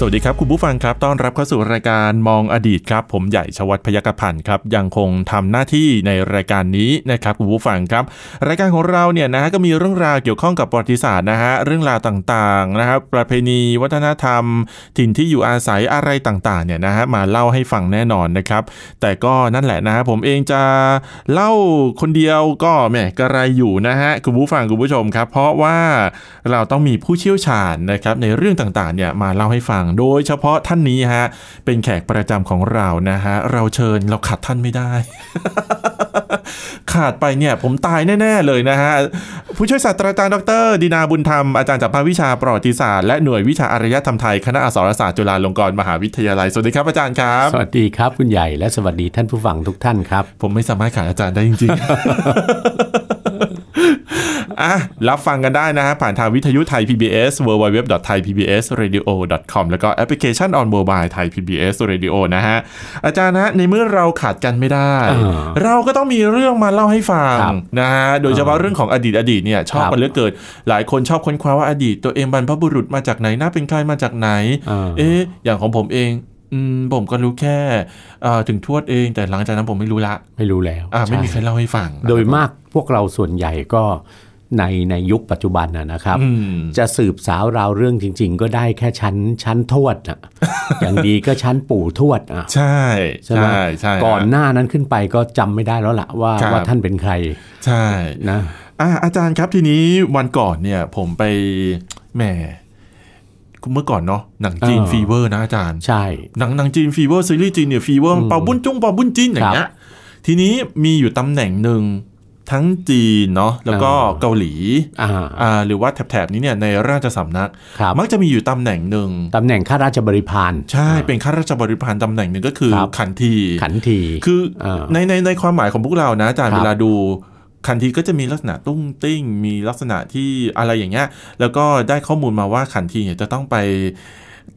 สวัสดีครับ คุณผู้ฟังครับ ต้อนรับเข้าสู่รายการมองอดีตครับ ผมใหญ่ชวัฒนพยกพันธ์ครับยังคงทำหน้าที่ในรายการนี้นะครับคุณผู้ฟังครับ รายการของเราเนี่ยนะฮะก็มีเรื่องราวเกี่ยวข้องกับประวัติศาสตร์นะฮะเรื่องราวต่างๆนะครับประเพณี วัฒนธรรม ถิ่นที่อยู่อาศัยอะไรต่างๆเนี่ยนะฮะมาเล่าให้ฟังแน่นอนนะครับ แต่ก็นั่นแหละนะฮะผมเองจะเล่าคนเดียวก็แหมกระไรอยู่นะฮะคุณผู้ฟังคุณผู้ชมครับ เพราะว่าเราต้องมีผู้เชี่ยวชาญนะครับในเรื่องต่างๆเนี่ยมาเล่าให้ฟังโดยเฉพาะท่านนี้ฮะ เป็นแขกประจำของเรานะฮะ เราเชิญเราขัดท่านไม่ได้ ขาดไปเนี่ยผมตายแน่ ๆ เลยนะฮะ ผู้ช่วยศาสตราจารย์ดรดินาบุญธรรม อาจารย์จากภาควิชาประวัติศาสตร์และหน่วยวิชาอารยธรรมไทยคณะอักษรศาสตร์จุฬาลงกรณ์มหาวิทยาลัย สวัสดีครับอาจารย์ครับ สวัสดีครับคุณใหญ่และสวัสดีท่านผู้ฟังทุกท่านครับ ผมไม่สามารถขาดอาจารย์ได้จริงๆ อะรับฟังกันได้นะฮะผ่านทางวิทยุไทย PBS www.thaipbsradio.com แล้วก็แอปพลิเคชัน on mobile ไทย PBS Radio นะฮะ อาจารย์นะในเมื่อเราขาดกันไม่ได้อ่าเราก็ต้องมีเรื่องมาเล่าให้ฟังครับนะฮะโดยเฉพาะเรื่องของอดีตอดีตเนี่ยชอบครับมันเหลือเกินหลายคนชอบค้นคว้าว่าอดีตตัวเองบรรพบุรุษมาจากไหนหน้าเป็นใครมาจากไหนอ่าเอ๊ะอย่างของผมเองอืมผมก็รู้แค่เอ่อถึงทวดเองแต่หลังจากนั้นผมไม่รู้ละ ไม่รู้แล้วอ่าไม่มีใครช่เล่าให้ฟัง โดยมากพวกเราส่วนใหญ่ก็ ในในยุคปัจจุบันนะนะครับอืมจะสืบสาวราวเรื่องจริง ๆ ก็ได้แค่ชั้นชั้นทวดอะอย่างดีก็ชั้นปู่ทวดอะใช่ใช่ไหมใช่ใช่ก่อนหน้านั้นขึ้นไปก็จำไม่ได้แล้วล่ะว่าครับว่าท่านเป็นใคร ใช่นะอ่าอาจารย์ครับทีนี้วันก่อนเนี่ยผมไปแหมเมื่อก่อนเนาะหนังจีน fever นะอาจารย์ใช่หนังหนังจีน fever ซีรีส์จีนเนี่ย fever เปาบุ้นจิ้นเปาบุ้นจิ้นอย่างเงี้ยทีนี้มีอยู่ตำแหน่งหนึ่ง ทั้งจีนเนาะแล้วก็เกาหลีอ่าอ่าหรือว่าแถบๆนี้เนี่ยในราชสำนักครับมักจะมีอยู่ตำแหน่งหนึ่งตำแหน่งข้าราชบริพารใช่เป็นข้าราชบริพารตำแหน่งหนึ่งก็คือครับขันทีขันทีคืออาในในในความหมายของพวกเรานะอาจารย์ครับเวลาดูคันทีก็จะมีลักษณะตุ้งติ้ง มีลักษณะที่อะไรอย่างเงี้ยแล้วก็ได้ข้อมูลมาว่าขันทีเนี่ยจะต้องไป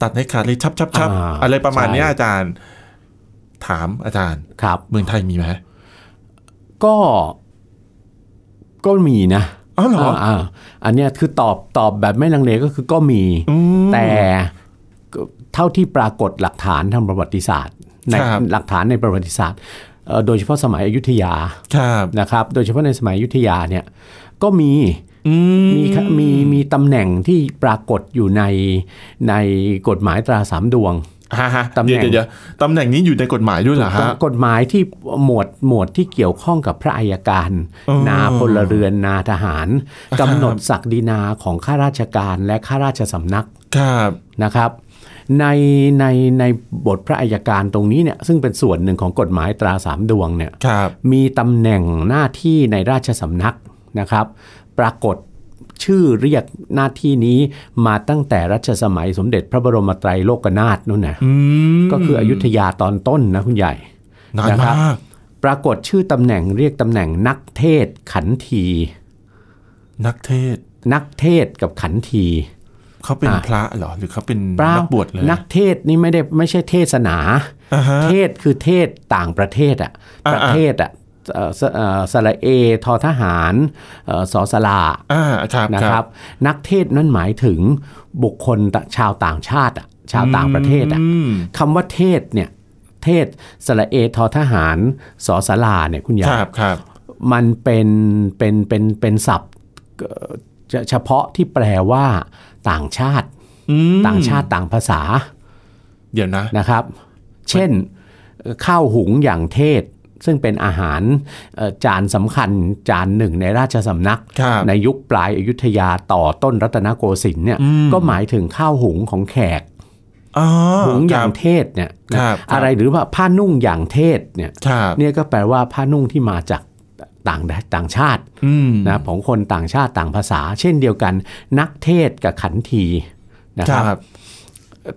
ตัดให้ขาดเลยชับชับชับอ่าอะไรประมาณเนี้ยใช่อาจารย์ ถามอาจารย์ครับ เมืองไทยมีไหมก็ ก็มีนะอ๋อเหรออ่าอันเนี้ยคือตอบตอบแบบไม่ลังเลก็คือก็มีอืมแต่เท่าที่ปรากฏหลักฐานทางประวัติศาสตร์ ในครับหลักฐานในประวัติศาสตร์เอ่อโดยเฉพาะสมัยอยุธยาครับนะครับ โดยเฉพาะในสมัยอยุธยาเนี่ยก็มีอืมมีค่ะมีมีตำแหน่งที่ปรากฏอยู่ในในกฎหมายตราสามดวง ฮะฮะตำแหน่งเดี๋ยวเดี๋ยวตำแหน่งนี้อยู่ในกฎหมายด้วยเหรอฮะกฎหมายที่หมวดหมวดที่เกี่ยวข้องกับพระอัยการอ๋อนาพลเรือนนาทหารกำหนดศักดินาของข้าราชการและข้าราชสำนักครับนะครับในในในบทพระอัยการตรงนี้เนี่ยซึ่งเป็นส่วนหนึ่งของกฎหมายตราสามดวงเนี่ยครับมีตำแหน่งหน้าที่ในราชสำนักนะครับ ปรากฏ ชื่อเรียกหน้าที่นี้มาตั้งแต่รัชสมัยสมเด็จพระบรมไตรโลกนาถนู่นนะอืมก็คืออยุธยาตอนต้นนะคุณใหญ่นานนะครับมากปรากฏชื่อตำแหน่งเรียกตำแหน่งนักเทศขันที นักเทศ นักเทศกับขันทีเขาเป็นอะพระเหรอหรือเขาเป็นเปล่านักบวชเลยนักเทศนี่ไม่ได้ไม่ใช่เทศนาอ่าฮะเทศคือเทศต่างประเทศอะอ่าประเทศอะเอ่อ สเอ่อสระเอทอทหารเอ่อสอสลาอ่าครับนะครับ นักเทศนั้นหมายถึงบุคคลตะชาวต่างชาติอะชาวต่างประเทศอะอืมคำว่าเทศเนี่ยเทศสระเอทอทหารสอสลาเนี่ยคุณยาคยรับครับมันเป็นเป็นเป็นเป็นศัพท์เอ่อเฉเฉพาะที่แปลว่าต่างชาติอืมต่างชาติต่างภาษา เดี๋ยวนะนะครับ เช่นเอ่อข้าวหุงอย่างเทศ ซึ่งเป็นอาหารเอ่อจานสำคัญจานหนึ่งในราชสำนักครับในยุคปลายอยุธยาต่อต้นรัตนโกสินทร์เนี่ยอืมก็หมายถึงข้าวหุงของแขกอ๋อหุงอย่างครับเทศเนี่ยนะครับอะไรหรือว่าผ้านุ่งอย่างเทศเนี่ยครับเนี่ยก็แปลว่าผ้านุ่งที่มาจากต่างต่างชาติอืมนะของคนต่างชาติต่างภาษา เช่นเดียวกัน นักเทศกับขันทีนะคครัรับบ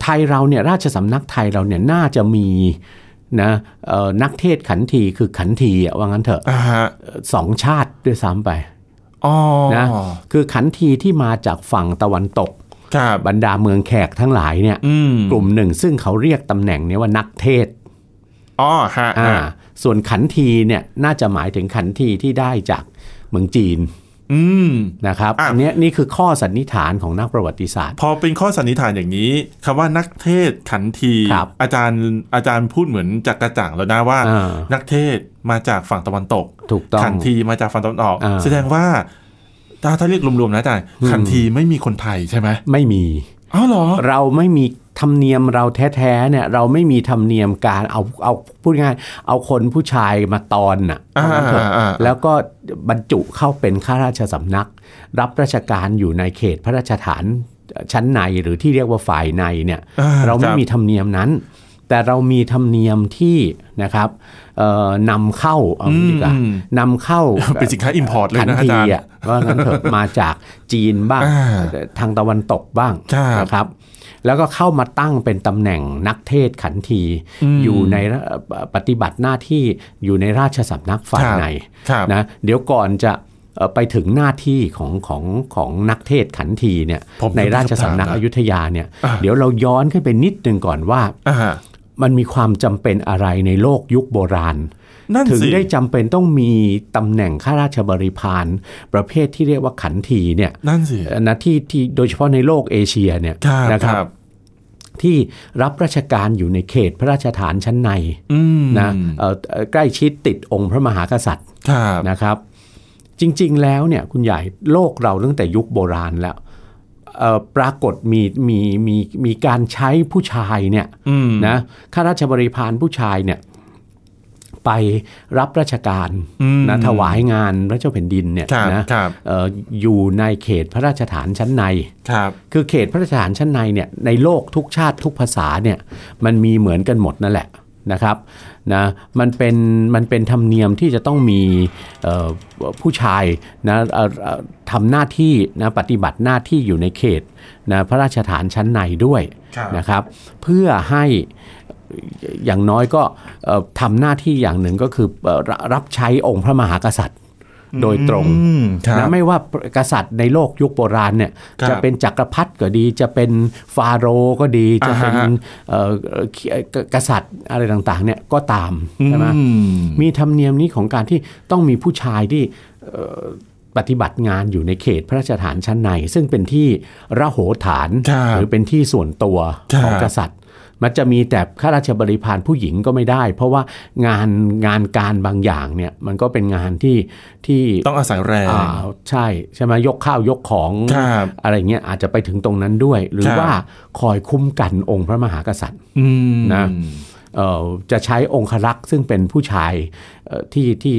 ไทยเราเนี่ยราชสำนักไทยเราเนี่ยน่าจะมี นะเอ่อนักเทศขันทีคือขันทีอะว่างั้นเถอะอ่าฮะเอ่อสองชาติด้วยซ้ำไปอ๋อนะคือขันทีที่มาจากฝั่งตะวันตกครับบรรดาเมืองแขกทั้งหลายเนี่ยอืมกลุ่มหนึ่งซึ่งเขาเรียกตำแหน่งเนี้ว่านักเทศอ๋อฮะอ่าฮะส่วนขันทีเนี่ยน่าจะหมายถึงขันทีที่ได้จากเมืองจีน อืมนะครับอะอันเนี้ยนี่คือข้อสันนิษฐานของนักประวัติศาสตร์ พอเป็นข้อสันนิษฐานอย่างนี้คำว่านักเทศขันทีครับอาจารย์อาจารย์พูดเหมือนจากกระจ่างแล้วนะว่าอ่า นักเทศมาจากฝั่งตะวันตกถูกต้องขันทีมาจากฝั่งตะวันออกอ่าแสดงว่าถ้าถ้าเรียกรวมๆนะอาจารย์ขันทีไม่มีคนไทยใช่ไหมไม่มี อ้าวเหรอ เราไม่มีธรรมเนียมเราแท้ๆเนี่ยเราไม่มีธรรมเนียมการเอาเอาพูดง่ายเอาคนผู้ชายมาตอนน่ะอ่าว่างั้นเถอะอ่าอ่าแล้วก็บรรจุเข้าเป็นข้าราชสำนัก รับราชการอยู่ในเขตพระราชฐานชั้นในหรือที่เรียกว่าฝ่ายในเนี่ยอ่เราไม่คบมีธรรมเนียมนั้น แต่เรามีธรรมเนียมที่นะครับเอ่อนำเข้าเอางี้ดีกว่าอืมนำเข้าเป็นสินค้า import เลยขันนะอาทีจารย์อะว่างั้นเถอะมาจากจีนบ้างอ่าทางตะวันตกบ้างครับนะครับแล้วก็เข้ามาตั้งเป็นตำแหน่งนักเทศขันทีอืมอยู่ในระปฏิบัติหน้าที่อยู่ในราชสำนักฝ่ายครับในครับนะเดี๋ยวก่อนจะเอ่อไปถึงหน้าที่ของของของนักเทศขันทีเนี่ยผมในราชสำนักผมอยุธยาเนี่ยอ่าเดี๋ยวเราย้อนขึ้นไปนิดหนึ่งก่อนว่าอ่า มันมีความจำเป็นอะไรในโลกยุคโบราณนั่นถึงสิได้จำเป็นต้องมีตำแหน่งข้าราชบริพารประเภทที่เรียกว่าขันทีเนี่ยนั่นสินะที่ที่โดยเฉพาะในโลกเอเชียเนี่ยครับนะคครัรับบที่รับราชการอยู่ในเขตพระราชฐานชั้นในอืมนะเอ่อเอ่อใกล้ชิดติดองค์พระมหากษัตริย์ครับนะครับ จริง ๆ แล้วเนี่ยคุณใหญ่โลกเราตั้งแต่ยุคโบราณแล้วเอ่อ ปรากฏมีมีมีมีการใช้ผู้ชายเนี่ยอืมนะข้าราชบริพารผู้ชายเนี่ยไปรับราชการอืมนะถวายงานพระเจ้าแผ่นดินเนี่ยครับนะครับเอ่ออยู่ในเขตพระราชฐานชั้นในครับคือเขตพระราชฐานชั้นในเนี่ยในโลกทุกชาติทุกภาษาเนี่ยมันมีเหมือนกันหมดนั่นแหละ นะครับนะมันเป็นมันเป็นธรรมเนียมที่จะต้องมีเอ่อผู้ชายนะเอ่อเอ่อทำหน้าที่นะปฏิบัติหน้าที่อยู่ในเขตนะพระราชฐานชั้นในด้วยครับนะครับ เพื่อให้อย่างน้อยก็เอ่อทำหน้าที่อย่างหนึ่งก็คือเอ่อรับใช้องค์พระมหากษัตริย์ โดยตรงอืมครับนะไม่ว่ากษัตริย์ในโลกยุคโบราณเนี่ยครับจะเป็นจักรพรรดิก็ดี จะเป็นฟาโรห์ก็ดีจะเป็นอ่าฮะเอ่อเอ่อกษัตริย์อะไรต่างๆเนี่ยก็ตามใช่ไหมอืมมีธรรมเนียมนี้ของการที่ต้องมีผู้ชายที่เอ่อปฏิบัติงานอยู่ในเขตพระราชฐานชั้นใน ซึ่งเป็นที่ระโหฐานครับหรือเป็นที่ส่วนตัวครับของกษัตริย์ มันจะมีแต่ข้าราชบริพารผู้หญิงก็ไม่ได้ เพราะว่างานงานการบางอย่างเนี่ยมันก็เป็นงานที่ที่ต้องอาศัยแรงอ่าใช่ใช่ไหมยกข้าวยกของครับอะไรเงี้ยอาจจะไปถึงตรงนั้นด้วย หรือครับว่าคอยคุ้มกันองค์พระมหากษัตริย์อืมนะเอ่อจะใช้องครักษ์ซึ่งเป็นผู้ชายเอ่อที่ที่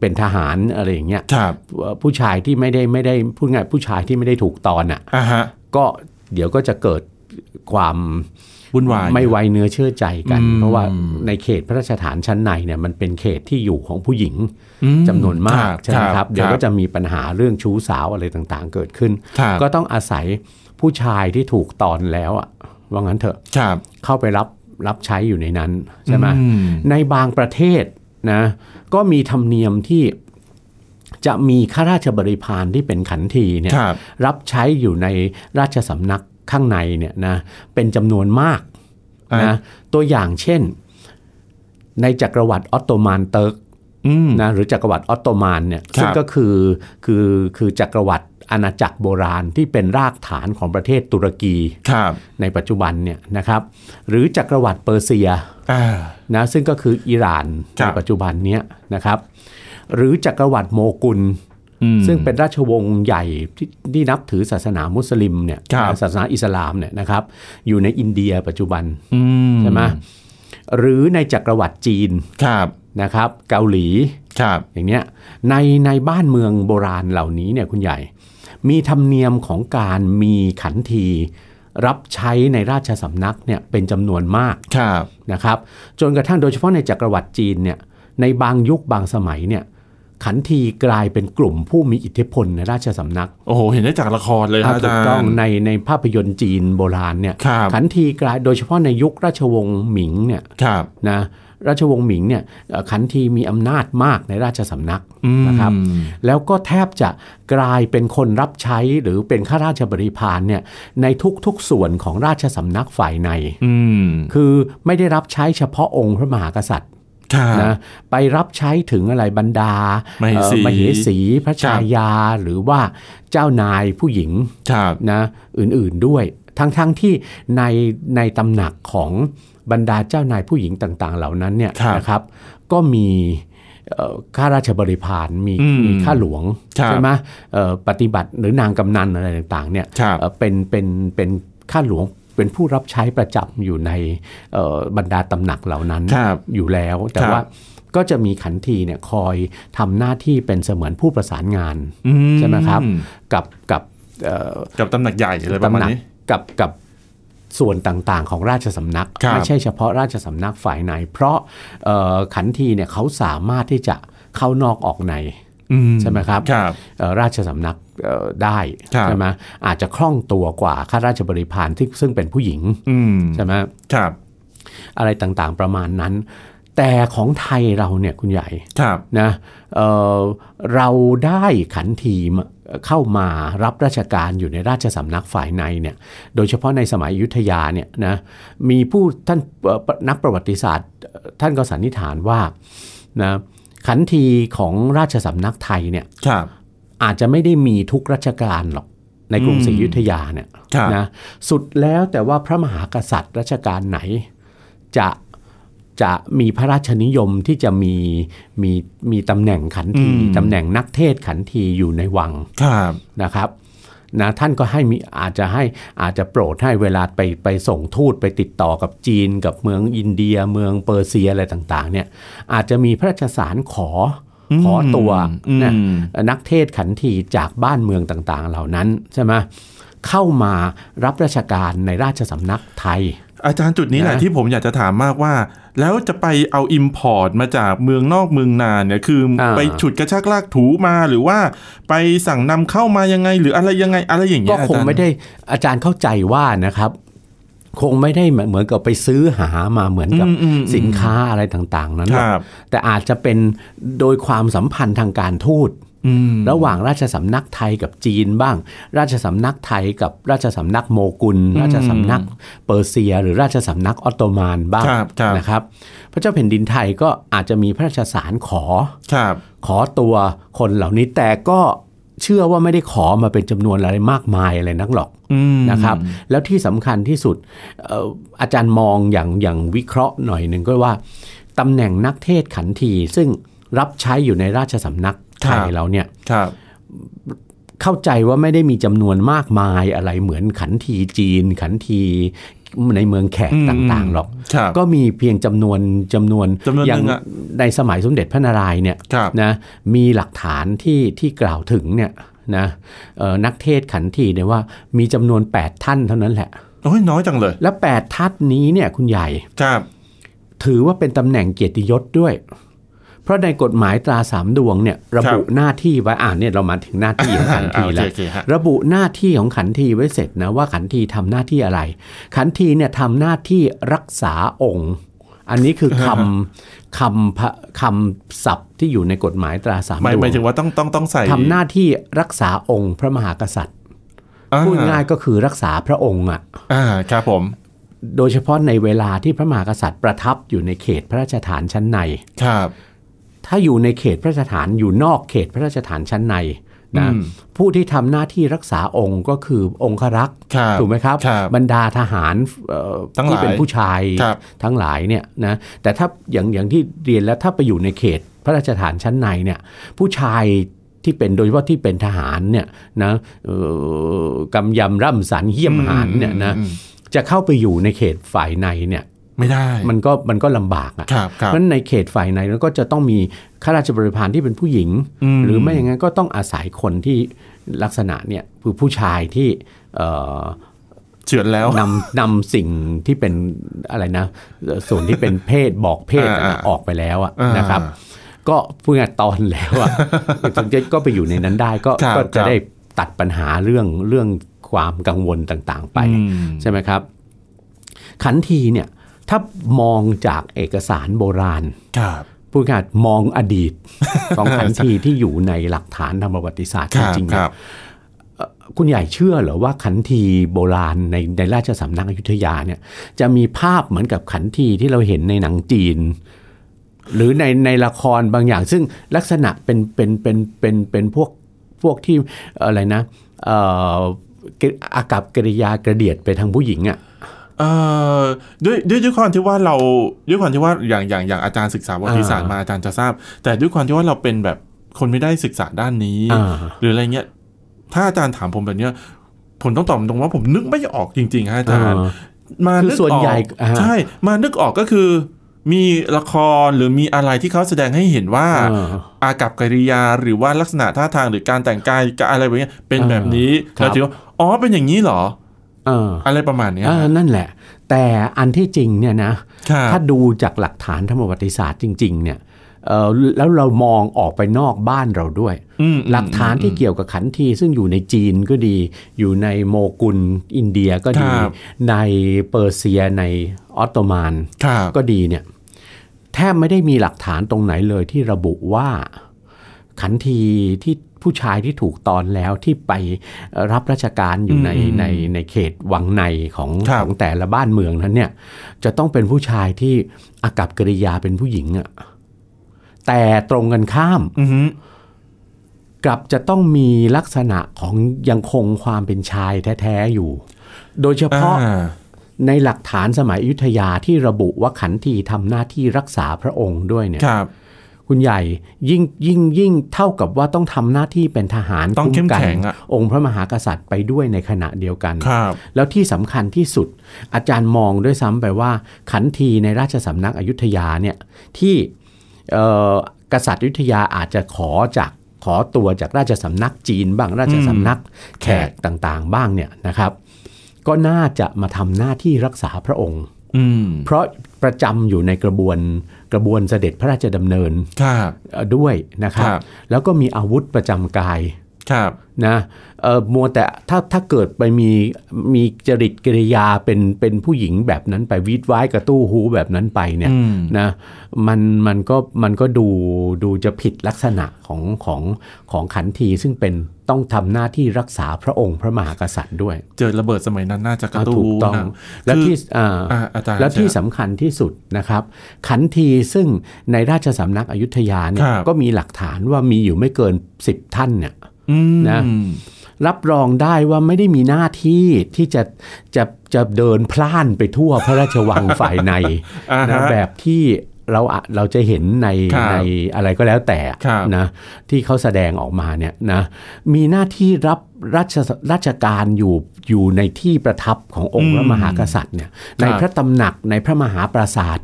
เป็นทหารอะไรอย่างเงี้ยครับเอ่อผู้ชายที่ไม่ได้ไม่ได้พูดง่ายผู้ชายที่ไม่ได้ถูกตอนอะอ่าฮะก็เดี๋ยวก็จะเกิดความ วุ่นวายไม่ไว้เนื้อเชื่อใจกันอืมเพราะว่าในเขตพระราชฐานชั้นในเนี่ยมันเป็นเขตที่อยู่ของผู้หญิงอืมจำนวนมากครับใช่ไหมครับเดี๋ยวครับก็จะมีปัญหาเรื่องชู้สาวอะไรต่างๆ เกิดขึ้นครับก็ต้องอาศัยผู้ชายที่ถูกตอนแล้วอะว่างั้นเถอะครับเข้าไปรับรับใช้อยู่ในนั้นใช่ไหมอืมในบางประเทศนะก็มีธรรมเนียมที่จะมีข้าราชบริพารที่เป็นขันทีเนี่ยครับรับใช้อยู่ในราชสำนัก ข้างในเนี่ยนะเป็นจำนวนมากอ่านะตัวอย่างเช่น ในจักรวรรดิออตโตมันเติร์กอืมนะหรือจักรวรรดิออตโตมันเนี่ยครับซึ่งก็คือคือคือจักรวรรดิอาณาจักรโบราณที่เป็นรากฐานของประเทศตุรกีครับในปัจจุบันเนี่ยนะครับ หรือจักรวรรดิเปอร์เซียอ่านะซึ่งก็คืออิหร่านครัในบปัจจุบันเนี้ยนะครับ หรือจักรวรรดิโมกุลอืม ซึ่งเป็นราชวงศ์ใหญ่ที่ที่นับถือศาสนามุสลิมเนี่ยครับศาสนาอิสลามเนี่ยนะครับ อยู่ในอินเดียปัจจุบันอืมใช่ไหมหรือในจักรวรรดิจีนครับนะครับ เกาหลีครับอย่างเนี้ยในในบ้านเมืองโบราณเหล่านี้เนี่ยคุณใหญ่ มีธรรมเนียมของการมีขันทีรับใช้ในราชสำนักเนี่ยเป็นจำนวนมากครับนะครับ จนกระทั่งโดยเฉพาะในจักรวรรดิจีนเนี่ยในบางยุคบางสมัยเนี่ย ขันทีกลายเป็นกลุ่มผู้มีอิทธิพลในราชสำนัก โอ้โห เห็นได้จากละครเลยครับอาถูจากรย์ต้องในในภาพยนตร์จีนโบราณเนี่ยครับขันทีกลายโดยเฉพาะในยุคราชวงศ์หมิงเนี่ยครับนะราชวงศ์หมิงเนี่ยเอ่อขันทีมีอำนาจมากในราชสำนักอืมนะครับ แล้วก็แทบจะกลายเป็นคนรับใช้หรือเป็นข้าราชบริพารเนี่ยในทุกๆส่วนของราชสำนักฝ่ายในอืมคือไม่ได้รับใช้เฉพาะองค์พระมหากษัตริย์ครับ นะไปรับใช้ถึงอะไรบรรดามเหสีเอ่อมเหสีพระชายาหรือว่าเจ้านายผู้หญิงครับนะอื่นๆด้วย ทั้งๆทที่ในในตำหนักของบรรดาเจ้านายผู้หญิงต่างๆ เหล่านั้นเนี่ยครับนะครับ ก็มีเอ่อข้าราชบริพารมีอืมมีข้าหลวงครับใช่ไหมเอ่อปฏิบัติหรือนางกำนันอะไรต่างๆเนี่ยครับเอ่อเป็นเป็นเป็นข้าหลวง เป็นผู้รับใช้ประจำอยู่ในเอ่อบรรดาตำหนักเหล่านั้นครับอยู่แล้ว แต่ครับว่าก็จะมีขันทีเนี่ยคอยทำหน้าที่เป็นเสมือนผู้ประสานงานอืใช่ไหมครับ กับกับเอ่อกับตำหนักใหญ่อะไรประตำมาณหนักนี้กับกับส่วนต่างๆ ของราชสำนักครับไม่ใช่เฉพาะราชสำนักฝ่ายในเพราะเอ่อขันทีเนี่ยเขาสามารถที่จะเข้านอกออกในอืใช่ไหมครับครับเอ่อราชสำนักเอ่อ ได้ครับใช่ไหมอาจจะคล่องตัวกว่าข้าราชบริพารที่ซึ่งเป็นผู้หญิงอืมใช่ไหมครับ อะไรต่างๆประมาณนั้น แต่ของไทยเราเนี่ยคุณใหญ่ครับนะเอ่อเราได้ขันทีมเข้ามารับราชการอยู่ในราชสำนักฝ่ายในเนี่ยโดยเฉพาะในสมัยอยุธยาเนี่ยนะมีผู้ท่านเอ่อนักประวัติศาสตร์เอ่อท่านก็สันนิษฐานว่านะขันทีของราชสำนักไทยเนี่ยครับ อาจจะไม่ได้มีทุกราชการหรอกในกรุงศรีอยุธยาเนี่ยครับนะสุดแล้วแต่ว่าพระมหากษัตริย์รัชกาลไหน จะจะมีพระราชนิยมที่จะมีมีมีตำแหน่งขันทีอืมตำแหน่งนักเทศน์ขันทีอยู่ในวังครับนะครับนะท่านก็ให้มีอาจจะให้อาจจะโปรดให้เวลาไปไปส่งทูตไปติดต่อกับจีนกับเมืองอินเดีย เมืองเปอร์เซียอะไรต่างๆเนี่ยอาจจะมีพระราชสารขออม ขอตัวอืมนะนักเทศน์ขันทีจากบ้านเมืองต่างๆ เหล่านั้นใช่ไหมเข้ามารับราชการในราชสำนักไทย อาจารย์จุดนี้แหละนะที่ผมอยากจะถามมากว่า แล้วจะไปเอา import มาจากเมืองนอกเมืองนาเนี่ยคืออาไปฉุดกระชากลากถูมาหรือว่าไปสั่งนำเข้ามายังไง หรืออะไรยังไงอะไรอย่างเงี้ยอาจารย์ก็คงไม่ได้อาจารย์เข้าใจว่านะครับ คงไม่ได้เหมือนกับไปซื้อหามาเหมือนกับอืมอืมอืมสินค้าอะไรต่าง ๆ นั้นหรอกครับแต่อาจจะเป็นโดยความสัมพันธ์ทางการทูตอืมระหว่างราชสำนักไทยกับจีนบ้าง ราชสำนักไทยกับราชสำนักโมกุล ราชสำนักเปอร์เซีย หรือราชสำนักออตโตมันบ้างครับครับนะครับ พระเจ้าแผ่นดินไทยก็อาจจะมีพระราชสารขอครับขอตัวคนเหล่านี้แต่ก็ เชื่อว่าไม่ได้ขอมาเป็นจำนวนอะไรมากมายอะไรนักหรอกอืมนะครับ แล้วที่สำคัญที่สุดเอ่ออาจารย์มองอย่างอย่างวิเคราะห์หน่อยหนึ่งก็ว่าตำแหน่งนักเทศน์ขันที ซึ่งรับใช้อยู่ในราชสำนักไทยเราเนี่ยครับเข้าใจว่าไม่ได้มีจำนวนมากมายอะไรเหมือนขันทีจีน ขันที ในเมืองแขกอืมต่างๆหรอกครับก็มีเพียงจำนวนจำนวนจำนวนหนึ่งอย่างอะในสมัยสมเด็จพระนารายณ์เนี่ยครับนะมีหลักฐานที่ที่กล่าวถึงเนี่ยนะเอ่อนักเทศน์ขันทีเนี่ยว่ามีจำนวน 8 ท่านเท่านั้นแหละโอ้ยน้อยจังเลย และ 8 ท่านนี้เนี่ยคุณใหญ่ครับถือว่าเป็นตำแหน่งเกียรติยศด้วย เพราะในกฎหมายตราสามดวงเนี่ยระบุหน้าที่ไว้อ่านเนี่ยเรามาถึงหน้าที่ของขันอ่าทีโอเคแล้วโอเคฮะระบุหน้าที่ของขันทีไว้เสร็จนะว่าขันทีทำหน้าที่อะไร ขันทีเนี่ยทำหน้าที่รักษาองค์ อันนี้คือคำคำพะคำศัพท์ที่อยู่ในกฎหมายตราสามหมายดวหมายถึงงว่าต้องต้องต้องใส่ทำหน้าที่รักษาองค์พระมหากษัตริย์อ่พูดง่ายก็คือรักษาพระองค์อะอ่าครับผมโดยเฉพาะในเวลาที่พระมหากษัตริย์ประทับอยู่ในเขตพระราชฐานชั้นในครับ ถ้าอยู่ในเขตพระราชฐานอยู่นอกเขตพระราชฐานชั้นในนะอืมผู้ที่ทำหน้าที่รักษาองค์ก็คือองครักษ์ครับถูกไหมครับครับบรรดาทหารเอ่อทั้งหลายที่เป็นผู้ชายครับทั้งหลายเนี่ยนะแต่ถ้าอย่างอย่างที่เรียนแล้วถ้าไปอยู่ในเขตพระราชฐานชั้นในเนี่ยผู้ชายที่เป็นโดยเฉพาะที่เป็นทหารเนี่ยนะเอ่อกำยำร่ำสันเหี้ยมหารเนี่ยนะอืมจะเข้าไปอยู่ในเขตฝ่ายในเนี่ย ไม่ได้ มันก็มันก็ลำบากอะครับครับเพราะฉะนั้นในเขตฝ่ายในแล้วก็จะต้องมีข้าราชบริพารที่เป็นผู้หญิงอืมหรือไม่อย่างนั้นก็ต้องอาศัยคนที่ลักษณะเนี่ยคือผู้ชายที่เอ่อเฉือนแล้วนำนำสิ่งที่เป็นอะไรนะเอ่อส่วนที่เป็นเพศบอกเพศอ่าอะออกไปแล้วอะอ่านนะครับ ก็พูดง่ายๆตอนแล้วอะถึงจะก็ไปอยู่ในนั้นได้ก็ครับก็คจะรับได้ตัดปัญหาเรื่องเรื่องความกังวลต่างๆไปอืมใช่ไหมครับ ขันทีเนี่ย ถ้ามองจากเอกสารโบราณครับพูดง่ายๆมองอดีตของขันทีที่อยู่ในหลักฐานทางประวัติศาสตร์คจรับริงๆคเนี่ยรับคุณใหญ่เชื่อเหรอว่าขันทีโบราณในในราชสำนักอยุธยาเนี่ย จะมีภาพเหมือนกับขันทีที่เราเห็นในหนังจีน หรือในในละครบางอย่าง ซึ่งลักษณะเป็นเป็นเป็นเป็นเป็นพวกพวกที่อะไรนะเอ่ออากับกริยากระเดียดไปทางผู้หญิงอะ เอ่อด้วยด้วยด้วยความที่ว่าเราด้วยความที่ว่าอย่างอย่างอย่างอาจารย์ศึกษาประวัติศาสตร์อ่ามมาอาจารย์จะทราบ แต่ด้วยความที่ว่าเราเป็นแบบคนไม่ได้ศึกษาด้านนี้อ่าหรืออะไรเงี้ยถ้าอาจารย์ถามผมแบบเนี้ยผมต้องตอบตรงว่าผมนึกไม่ออกจริงๆฮะอาจารย์มาคือนึกส่วนออกใหญ่อ่าใช่ มานึกออกก็คือ มีละครหรือมีอะไรที่เขาแสดงให้เห็นว่าเอออากับกิริยาหรือว่าลักษณะท่าทางหรือการแต่งกายอะไรแบบเนี้ยเป็นแบบนี้ครับเราถือว่าอ๋อเป็นอย่างนี้เหรอเอออะไรประมาณเนี้ยเออนั่นแหละ แต่อันที่จริงเนี่ยนะครับถ้าดูจากหลักฐานทางประวัติศาสตร์จริง ๆ เนี่ยเอ่อแล้วเรามองออกไปนอกบ้านเราด้วยอืมหลักฐานที่เกี่ยวกับขันทีซึ่งอยู่ในจีนก็ดี อยู่ในโมกุลอินเดียก็ดีครับในเปอร์เซียในออตโตมันครับก็ดีเนี่ยแทบไม่ได้มีหลักฐานตรงไหนเลยที่ระบุว่า ขันทีที่ผู้ชายที่ถูกตอนแล้วที่ไปเอ่อรับราชการอยู่ในอืมในในเขตวังในของครับของแต่ละบ้านเมืองนั้นเนี่ย จะต้องเป็นผู้ชายที่อากับกริยาเป็นผู้หญิงอะแต่ตรงกันข้ามอือฮึกลับจะต้องมีลักษณะของยังคงความเป็นชายแท้ๆอยู่ โดยเฉพาะอ่าในหลักฐานสมัยอยุธยาที่ระบุว่าขันทีทำหน้าที่รักษาพระองค์ด้วยเนี่ยครับ คุณใหญ่ยิ่งยิ่งยิ่งเท่ากับว่าต้องทำหน้าที่เป็นทหารต้องเข้มกัแข็งอะองค์พระมหากษัตริย์ไปด้วยในขณะเดียวกันครับแล้วที่สำคัญที่สุด อาจารย์มองด้วยซ้ำไปว่า ขันทีในราชสำนักอยุธยาเนี่ยที่เอ่อกษัตริย์อยุธยาอาจจะขอจากขอตัวจากราชสำนักจีนบ้างราชสำนักแขกต่างๆ บ้างเนี่ยนะครับ ก็น่าจะมาทำหน้าที่รักษาพระองค์อืมเพราะ ประจำอยู่ในกระบวนกระบวนเสด็จพระราชดำเนินครับเอ่อด้วยนะครับครับ แล้วก็มีอาวุธประจำกาย ครับนะเอ่อมัวแต่ถ้าถ้าเกิดไปมีมีจริตกิริยาเป็นเป็นผู้หญิงแบบนั้นไปวีดไว้กระตู้หูแบบนั้นไปเนี่ยอืมนะมันมันก็มันก็ดูดูจะผิดลักษณะของของของขันทีซึ่งเป็นต้องทำหน้าที่รักษาพระองค์พระมหากษัตริย์ด้วย เจอระเบิดสมัยนั้นน่าจะกระตู้ถูกต้องนะและคือที่อ่าอ่าอาจารย์แล้วที่เชิญสำคัญที่สุดนะครับ ขันทีซึ่งในราชสำนักอยุธยาเนี่คยรับก็มีหลักฐานว่ามีอยู่ไม่เกิน10ท่านเนี่ยอืม นะรับรองได้ว่าไม่ได้มีหน้าที่ที่จะจะจะเดินพล่านไปทั่วพระราชวังฝ่ายในอ่านะฮะแบบที่ เราอะเราจะเห็นในครับในอะไรก็แล้วแต่ครับนะที่เขาแสดงออกมาเนี่ยนะมีหน้าที่รับราชราชการอยู่อยู่ในที่ประทับขององค์พระมหากษัตริย์เนี่ยในพระตำหนักในพระมหาปราสาท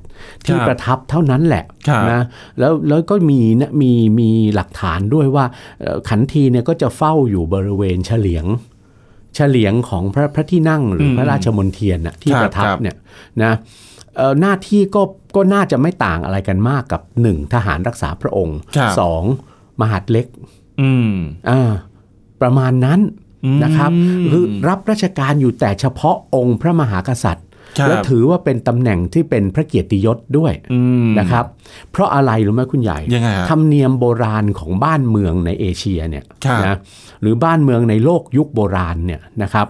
ที่ครับประทับเท่านั้นแหละครับนะแล้วแล้วก็มีนะมีมีหลักฐานด้วยว่าเอ่อขันทีเนี่ยก็จะเฝ้าอยู่บริเวณเฉลียงเฉลียงของพระพระที่นั่งหรืออมพระราชมนเทียนน่ะที่ครับประทับครับเนี่ยนะเอ่อ หน้าที่ก็ก็น่าจะไม่ต่างอะไรกันมากกับหนึ่งทหารรักษาพระองค์ครับสองมหาดเล็กอืมอ่าประมาณนั้นอืมนะครับคือรับราชการอยู่แต่เฉพาะองค์พระมหากษัตริย์ครับและถือว่าเป็นตำแหน่งที่เป็นพระเกียรติยศด้วยอืมนะครับ เพราะอะไรรู้ไหมคุณใหญ่ยังไงฮะธรรมเนียมโบราณของบ้านเมืองในเอเชียเนี่ยครับนะหรือบ้านเมืองในโลกยุคโบราณเนี่ยนะครับ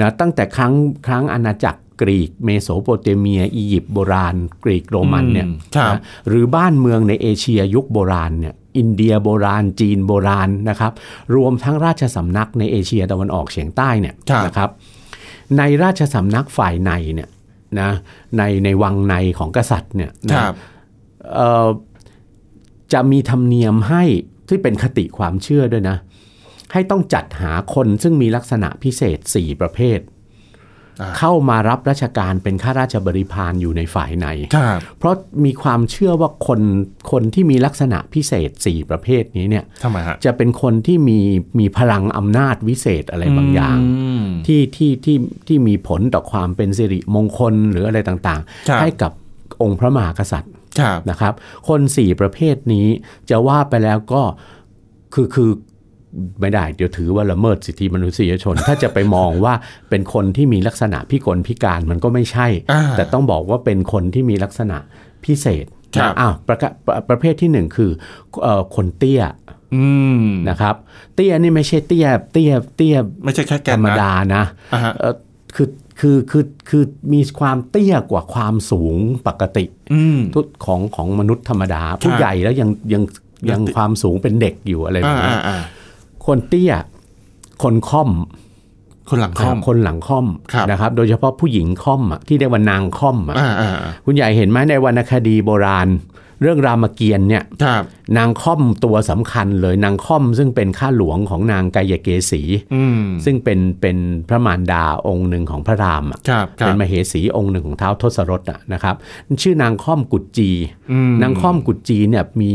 นะตั้งแต่ครั้งครั้งอาณาจักร กรีกเมโสโปเตเมีย อียิปต์โบราณ กรีกโรมันเนี่ยอืมครับนะหรือบ้านเมืองในเอเชียยุคโบราณเนี่ยอินเดียโบราณ จีนโบราณนะครับรวมทั้งราชสำนักในเอเชียตะวันออกเฉียงใต้เนี่ยครับนะครับในราชสำนักฝ่ายในเนี่ยนะในในวังในของกษัตริย์เนี่ยคนะรับเอ่อจะมีธรรมเนียมให้ที่เป็นคติความเชื่อด้วยนะ ให้ต้องจัดหาคนซึ่งมีลักษณะพิเศษ 4 ประเภทอ่า เข้ามารับราชการเป็นข้าราชบริพารอยู่ในฝ่ายในครับเพราะมีความเชื่อว่าคนคนที่มีลักษณะพิเศษ 4 ประเภทนี้เนี่ยทำไมฮะจะเป็นคนที่มีมีพลังอำนาจวิเศษอะไรบางอย่างมที่ที่ที่ที่มีผลต่อความเป็นสิริมงคลหรืออะไรต่างครับๆให้กับองค์พระมหากษัตริย์ครับนะครับ คนสี่ประเภทนี้จะว่าไปแล้วก็คือคือ ไม่ได้เดี๋ยวถือว่าละเมิดสิทธิมนุษยชน ถ้าจะไปมองว่าเป็นคนที่มีลักษณะพิกลพิการมันก็ไม่ใช่อ่าแต่ต้องบอกว่าเป็นคนที่มีลักษณะพิเศษครับนะอ้าวประกะประประเภทที่หนึ่งคือเอ่อคนเตี้ยอืมนะครับ เตี้ยนี่ไม่ใช่เตี้ย เตี้ยเตี้ยไม่ใช่แค่แกธรนรมนะดานะอ่าฮะเอ่อคือคือคือคือมีความเตี้ยกว่าความสูงปกติอืมทุกของของมนุษย์ธรรมดา ผู้ใหญ่แล้วยังยังยัยังงติดความสูงเป็นเด็กอยู่อะไรแบอ่าบนี้อ่าอ่า คนเตี้ย คนค่อม คนหลังคอมคนหลังค่อมครับนะครับ โดยเฉพาะผู้หญิงค่อมอะที่เรียกว่านางค่อมอะอ่าอ่าอ่าคุณใหญ่เห็นไหมในวรรณคดีโบราณ เรื่องรามเกียรติ์เนี่ยครับนางค่อมตัวสำคัญเลยนางค่อม ซึ่งเป็นข้าหลวงของนางกายเกษีอืมซึ่งเป็นเป็นพระมารดาองค์หนึ่งของพระรามอะครับครัเป็บนมเหสีองค์หนึ่งของเท้าวทศรถอะนะครับ ชื่อนางค่อมกุจจีอืมนางค่อมกุจจีเนี่ยมี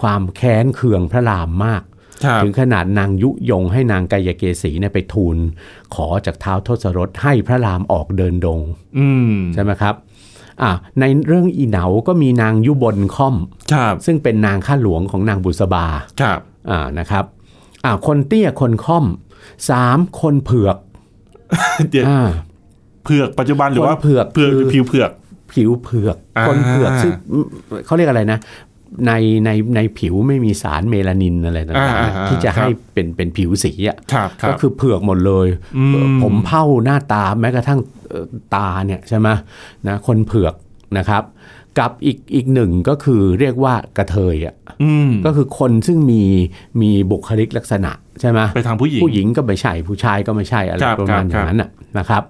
ความแค้นเคืองพระรามมากครับ ถึงขนาดนางยุยงให้นางกายเกษีเนี่ยไปทูลขอจากเท้าวทศรถให้พระรามออกเดินดงอืมใช่ไหมครับอ่าในเรื่องอีเหนาก็มีนางยุบลค่อมครับซึ่งเป็นนางข้าหลวงของนางบุษบาครับอ่านะครับอ่าคนเตี้ยคนค่อมสามคนเผือกเดี๋ยวอ่าเผือกปัจจุบันหรือว่าคนเผือกเผือกคือผิวเผือกผิวเผือกอ่าคนเผือกซึ่งเขาเรียกอะไรนะ ในในในผิวไม่มีสารเมลานินอะไรต่างอ่าๆอ่าที่จะครับให้เป็นเป็นผิวสีอะครับครัก็บคือเผือกหมดเลยอืมเอ่อผมเผ้าหน้าตาแม้กระทั่งเอ่อตาเนี่ยใช่ไหมนะคนเผือกนะครับ กับอีกอีกหนึ่งก็คือเรียกว่ากระเทยอะอืมก็คือคนซึ่งมีมีบุคลิกลักษณะใช่ไหมไปทางผู้หญิงผู้หญิงก็ไม่ใช่ผู้ชายก็ไม่ใช่อะไรครับประมาณครับอย่างนั้นน่ะนะครับ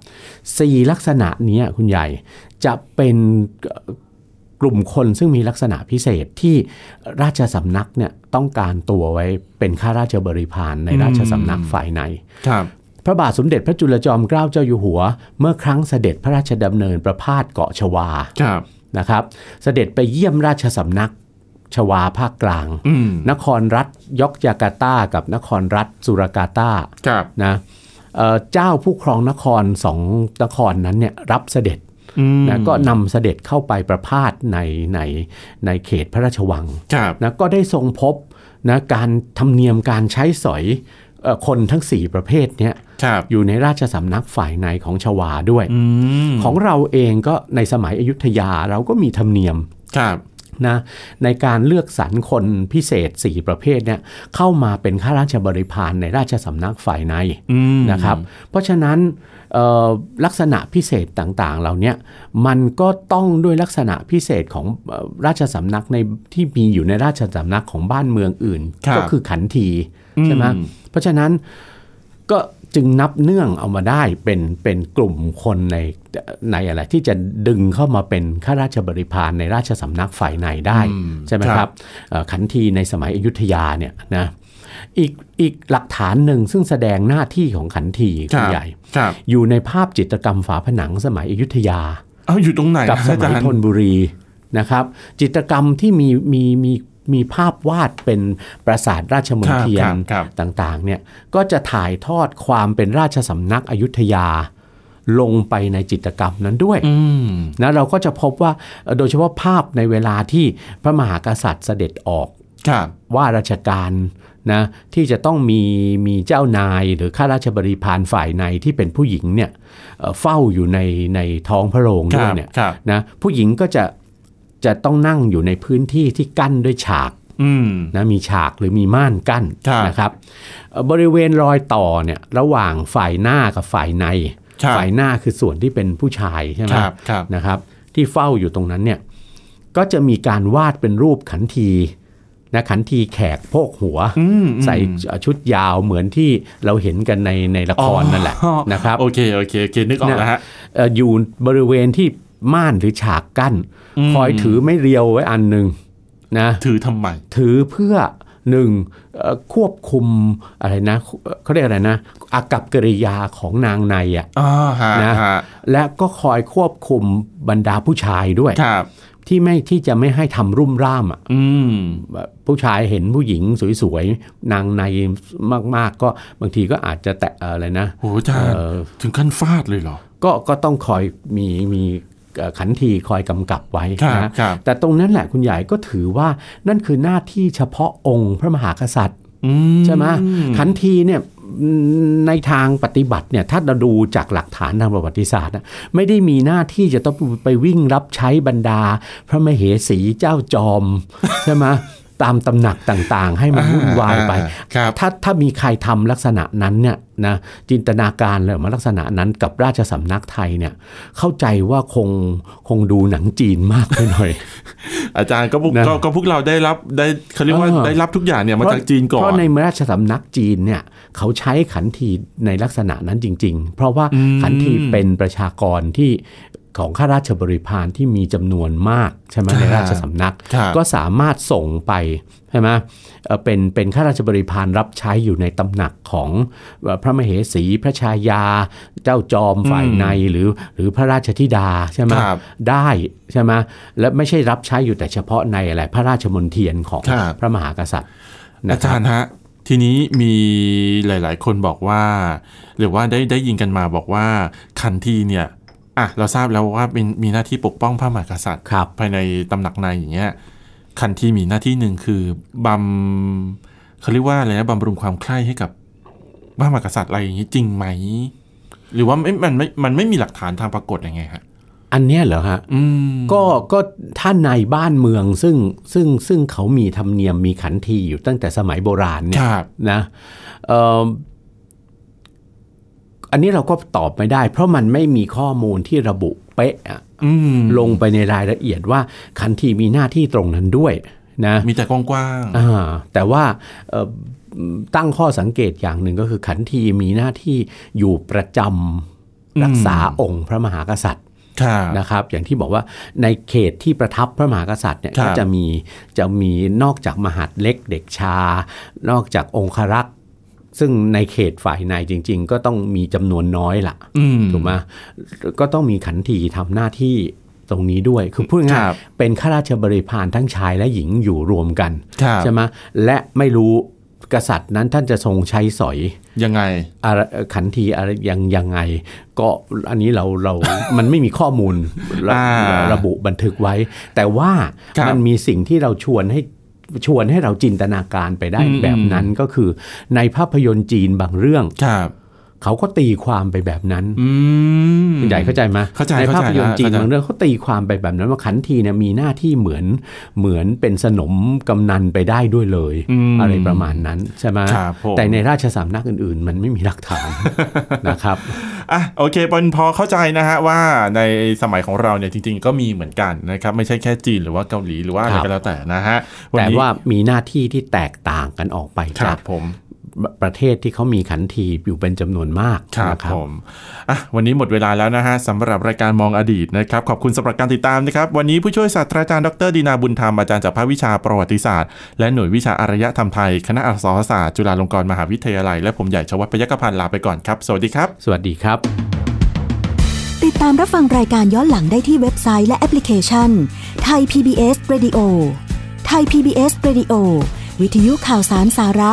สี่ลักษณะเนี้ยคุณใหญ่จะเป็นเอ่อ กลุ่มคนซึ่งมีลักษณะพิเศษที่ราชสำนักเนี่ยต้องการตัวไว้เป็นข้าราชบริพารในราชสำนักฝ่ายในครับพระบาทสมเด็จพระจุลจอมเกล้าเจ้าอยู่หัว เมื่อครั้งเสด็จพระราชดำเนินประพาสเกาะชวาครับนะครับ เสด็จไปเยี่ยมราชสำนักชวาภาคกลางอืมนครรัฐยอกจาการ์ตากับนครรัฐสุรากาตาครับนะเอ่อเจ้าผู้ครองนครสองนครนั้นเนี่ยรับเสด็จอืม นะก็นำเสด็จเข้าไปประพาสในในในเขตพระราชวังครับนะก็ได้ทรงพบนะการธรรมเนียมการใช้สอยเอ่อคนทั้ง 4 ประเภทเนี้ยครับอยู่ในราชสำนักฝ่ายในของชวาด้วยอืมของเราเองก็ในสมัยอยุธยาเราก็มีธรรมเนียมครับนะในการเลือกสรรคนพิเศษ 4 ประเภทเนี่ยเข้ามาเป็นข้าราชบริพารในราชสำนักฝ่ายในอืมนะครับ เพราะฉะนั้นเอ่อ ลักษณะพิเศษต่างๆ เหล่าเนี้ยมันก็ต้องด้วยลักษณะพิเศษของเอ่อราชสำนักในที่มีอยู่ในราชสำนักของบ้านเมืองอื่น ก็คือขันทีใช่ไหมเพราะฉะนั้นก็จึงนับเนื่องเอามาได้เป็นเป็นกลุ่มคนในในอะไรที่จะดึงเข้ามาเป็นข้าราชบริพารในราชสำนักฝ่ายในได้อืมใช่ไหมคครัรับบเอ่อขันทีในสมัยอยุธยาเนี่ยนะ อีกอีกหลักฐานหนึ่งซึ่งแสดงหน้าที่ของขันทีคคุรัณบใหญ่ครับอยู่ในภาพจิตรกรรมฝาผนังสมัยอยุธยาเอาอยู่ตรงไหนกับสอามัจายรย์ธนบุรีนะครับ จิตรกรรมที่มีมีมีมีภาพวาดเป็นปราสาทราชมนเทียคนรับครับต่างๆเนี่ยก็จะถ่ายทอดความเป็นราชสำนักอยุธยา ลงไปในจิตรกรรมนั้นด้วยอืมนะเราก็จะพบว่าเอ่อโดยเฉพาะภาพในเวลาที่พระมหากษัตริย์เสด็จออกครับว่าราชการ นะที่จะต้องมีมีเจ้านายหรือข้าราชบริพารฝ่ายในที่เป็นผู้หญิงเนี่ยเอ่อเฝ้าอยู่ในในท้องพระโรงคด้วรัยบเนี่ยครับนะผู้หญิงก็จะจะต้องนั่งอยู่ในพื้นที่ที่กั้นด้วยฉากอืมนะมีฉากหรือมีม่านกั้นครับนะครับเอ่อบริเวณรอยต่อเนี่ยระหว่างฝ่ายหน้ากับฝ่ายในครับฝ่ายหน้าคือส่วนที่เป็นผู้ชายใช่ไหมครับครับนะครับ ที่เฝ้าอยู่ตรงนั้นเนี่ยก็จะมีการวาดเป็นรูปขันที นะขันทีแขกโพกหัวอืมใส่ชุดยาวเหมือนที่เราเห็นกันในในละครนั่นแหละอ๋อนะครับโอเคโอเคโอเคนึกออกแล้วฮะเอ่ออยู่บริเวณที่ม่านหรือฉากกั้นอืมคอยถือไม่เรียวไว้อันหนึ่งนะถือทำไม ถือเพื่อหนึ่งเอ่อควบคุมอะไรนะเขาเรียกอะไรนะอากับกิริยาของนางในอะอ๋อฮะนะฮะและก็คอยควบคุมบรรดาผู้ชายด้วยครับ ที่ไม่ที่จะไม่ให้ทำรุ่มร่ามอะอืมแบบผู้ชายเห็นผู้หญิงสวยๆ นางในมาก ๆ ก็บางทีก็อาจจะแตะอะไรนะโหอาจารย์เอ่อถึงขั้นฟาดเลยเหรอ ก็ก็ต้องคอยมีมีเอ่อขันทีคอยกำกับไว้ครับนะครับแต่ตรงนั้นแหละคุณใหญ่ก็ถือว่านั่นคือหน้าที่เฉพาะองค์พระมหากษัตริย์อืใช่ไหมขันทีเนี่ย ในทางปฏิบัติเนี่ยถ้าเราดูจากหลักฐานทางประวัติศาสตร์นะไม่ได้มีหน้าที่จะต้องไปวิ่งรับใช้บรรดา พระมเหสีเจ้าจอมใช่ไหมตามตำหนักต่างๆ ให้มันวุ่นวายไปอ่าครับถ้าถ้ามีใครทำลักษณะนั้นเนี่ย นะจินตนาการเลยมาลักษณะนั้นกับราชสำนักไทยเนี่ยเข้าใจว่าคงคงดูหนังจีนมากไปหน่อย อาจารย์ก็พวกนะก็ก็พวกเราได้รับได้เขาเรียกว่าเออได้รับทุกอย่างเนี่ยมาจากจีนก่อนเพราะในราชสำนักจีนเนี่ยเขาใช้ขันทีในลักษณะนั้นจริง ๆ เพราะว่าอืมขันทีเป็นประชากรที่ของข้าราชบริพารที่มีจำนวนมากใช่ไหมในราชสำนักครับก็สามารถส่งไปใช่ไหมเอ่อเป็นเป็นข้าราชบริพารรับใช้อยู่ในตำหนักของเอ่อพระมเหสีพระชายา เจ้าจอมฝ่ายในหรือหรือพระราชธิดาใช่ไหมครับได้ใช่ไหมและไม่ใช่รับใช้อยู่แต่เฉพาะในอะไรพระราชมนเทียนของครับพระมหากษัตริย์นะอาคจารับรย์ฮะทีนี้มีหลาย ๆ คนบอกว่า หรือว่าได้ได้ยินกันมาบอกว่าคันทีเนี่ยอะเราทราบแล้วว่าเป็นมีหน้าที่ปกป้องพระมหากษัตริย์ครับภายในตำหนักในอย่างเงี้ย คันทีมีหน้าที่หนึ่งคือบำเขาเรียกว่าอะไรนะบำรุงความใคร่ให้กับพระมหากษัตริย์อะไรอย่างนี้จริงไหม หรือว่าไม่มันไม่มันไม่มีหลักฐานทางปรากฏยังไงฮะอันเนี้ยเหรอฮะอืมก็ก็ท่านในบ้านเมืองซึ่งซึ่งซึ่งเขามีธรรมเนียมมีขันทีอยู่ตั้งแต่สมัยโบราณเนี่คยรับนะเอ่ออันนี้เราก็ตอบไม่ได้ เพราะมันไม่มีข้อมูลที่ระบุเป๊ะอะอืม ลงไปในรายละเอียดว่าขันทีมีหน้าที่ตรงนั้นด้วยนะมีแต่กว้างๆอ่าแต่ว่าเอ่อตั้งข้อสังเกตอย่างหนึ่งก็คือขันทีมีหน้าที่อยู่ประจำรักษาองค์พระมหากษัตริย์ครับนะครับ อย่างที่บอกว่าในเขตที่ประทับพระมหากษัตริย์เนี่ยครับก็จะมีจะมีนอกจากมหาดเล็กเด็กชา นอกจากองครักษ์ ซึ่งในเขตฝ่ายในจริง ๆ ก็ต้องมีจำนวนน้อยละอืมถูกไหมก็ต้องมีขันทีทำหน้าที่ตรงนี้ด้วย คือพูดง่ายครับๆเป็นข้าราชบริพารทั้งชายและหญิงอยู่รวมกันครับใช่ไหมและไม่รู้กษัตริย์นั้นท่านจะทรงใช้สอยยังไงอะไรขันทีอะไรยังยังไง ก็อันนี้เราเรา มันไม่มีข้อมูลระอ่าระบุบันทึกไว้ แต่ว่าครับมันมีสิ่งที่เราชวนให้ ชวนให้เราจินตนาการไปได้อืมแบบนั้นก็คือในภาพยนตร์จีนบางเรื่องครับ เขาก็ตีความไปแบบนั้นอืมคุณใหญ่เข้าใจไหมเข้าใจในภาพยนตร์จีนเข้าใจบางเรื่องเขาตีความไปแบบนั้นว่าขันทีเนี่ยมีหน้าที่เหมือนเหมือนเป็นสนมกำนันไปได้ด้วยเลยอืมอะไรประมาณนั้นใช่ไหมครับผมแต่ในราชสำนักอื่น ๆ มันไม่มีหลักฐานนะครับอะโอเคปอนพอเข้าใจนะฮะว่าในสมัยของเราเนี่ยจริง ๆ ก็มีเหมือนกันนะครับไม่ใช่แค่จีนหรือว่าเกาหลีหรือว่าอะไรครับก็แล้วแต่นะฮะนแต่นี้ว่ามีหน้าที่ที่แตกต่างกันออกไปครัจาบกผม ประเทศที่เขามีขันทีอยู่เป็นจำนวนมากครับนะผมอะวันนี้หมดเวลาแล้วนะฮะสำหรับรายการมองอดีตนะครับขอบคุณสำหรับการติดตามนะครับวันนี้ผู้ช่วยศาสตราจารย์ดรดีนาบุญธรรมอาจารย์จากภาควิชาประวัติศาสตร์ และหน่วยวิชาอารยธรรมไทยคณะอักษรศาสตร์จุฬาลงกรณ์มหาวิทยาลัยและผมใหญ่ชวัฒน์พยัคฆพันธ์ลาไปก่อนครับสวัสดีครับ สวัสดีครับ ติดตามรับฟังรายการย้อนหลังได้ที่เว็บไซต์และแอปพลิเคชันไทย PBS Radio ไทย PBS Radio วิทยุข่าวสารสาระ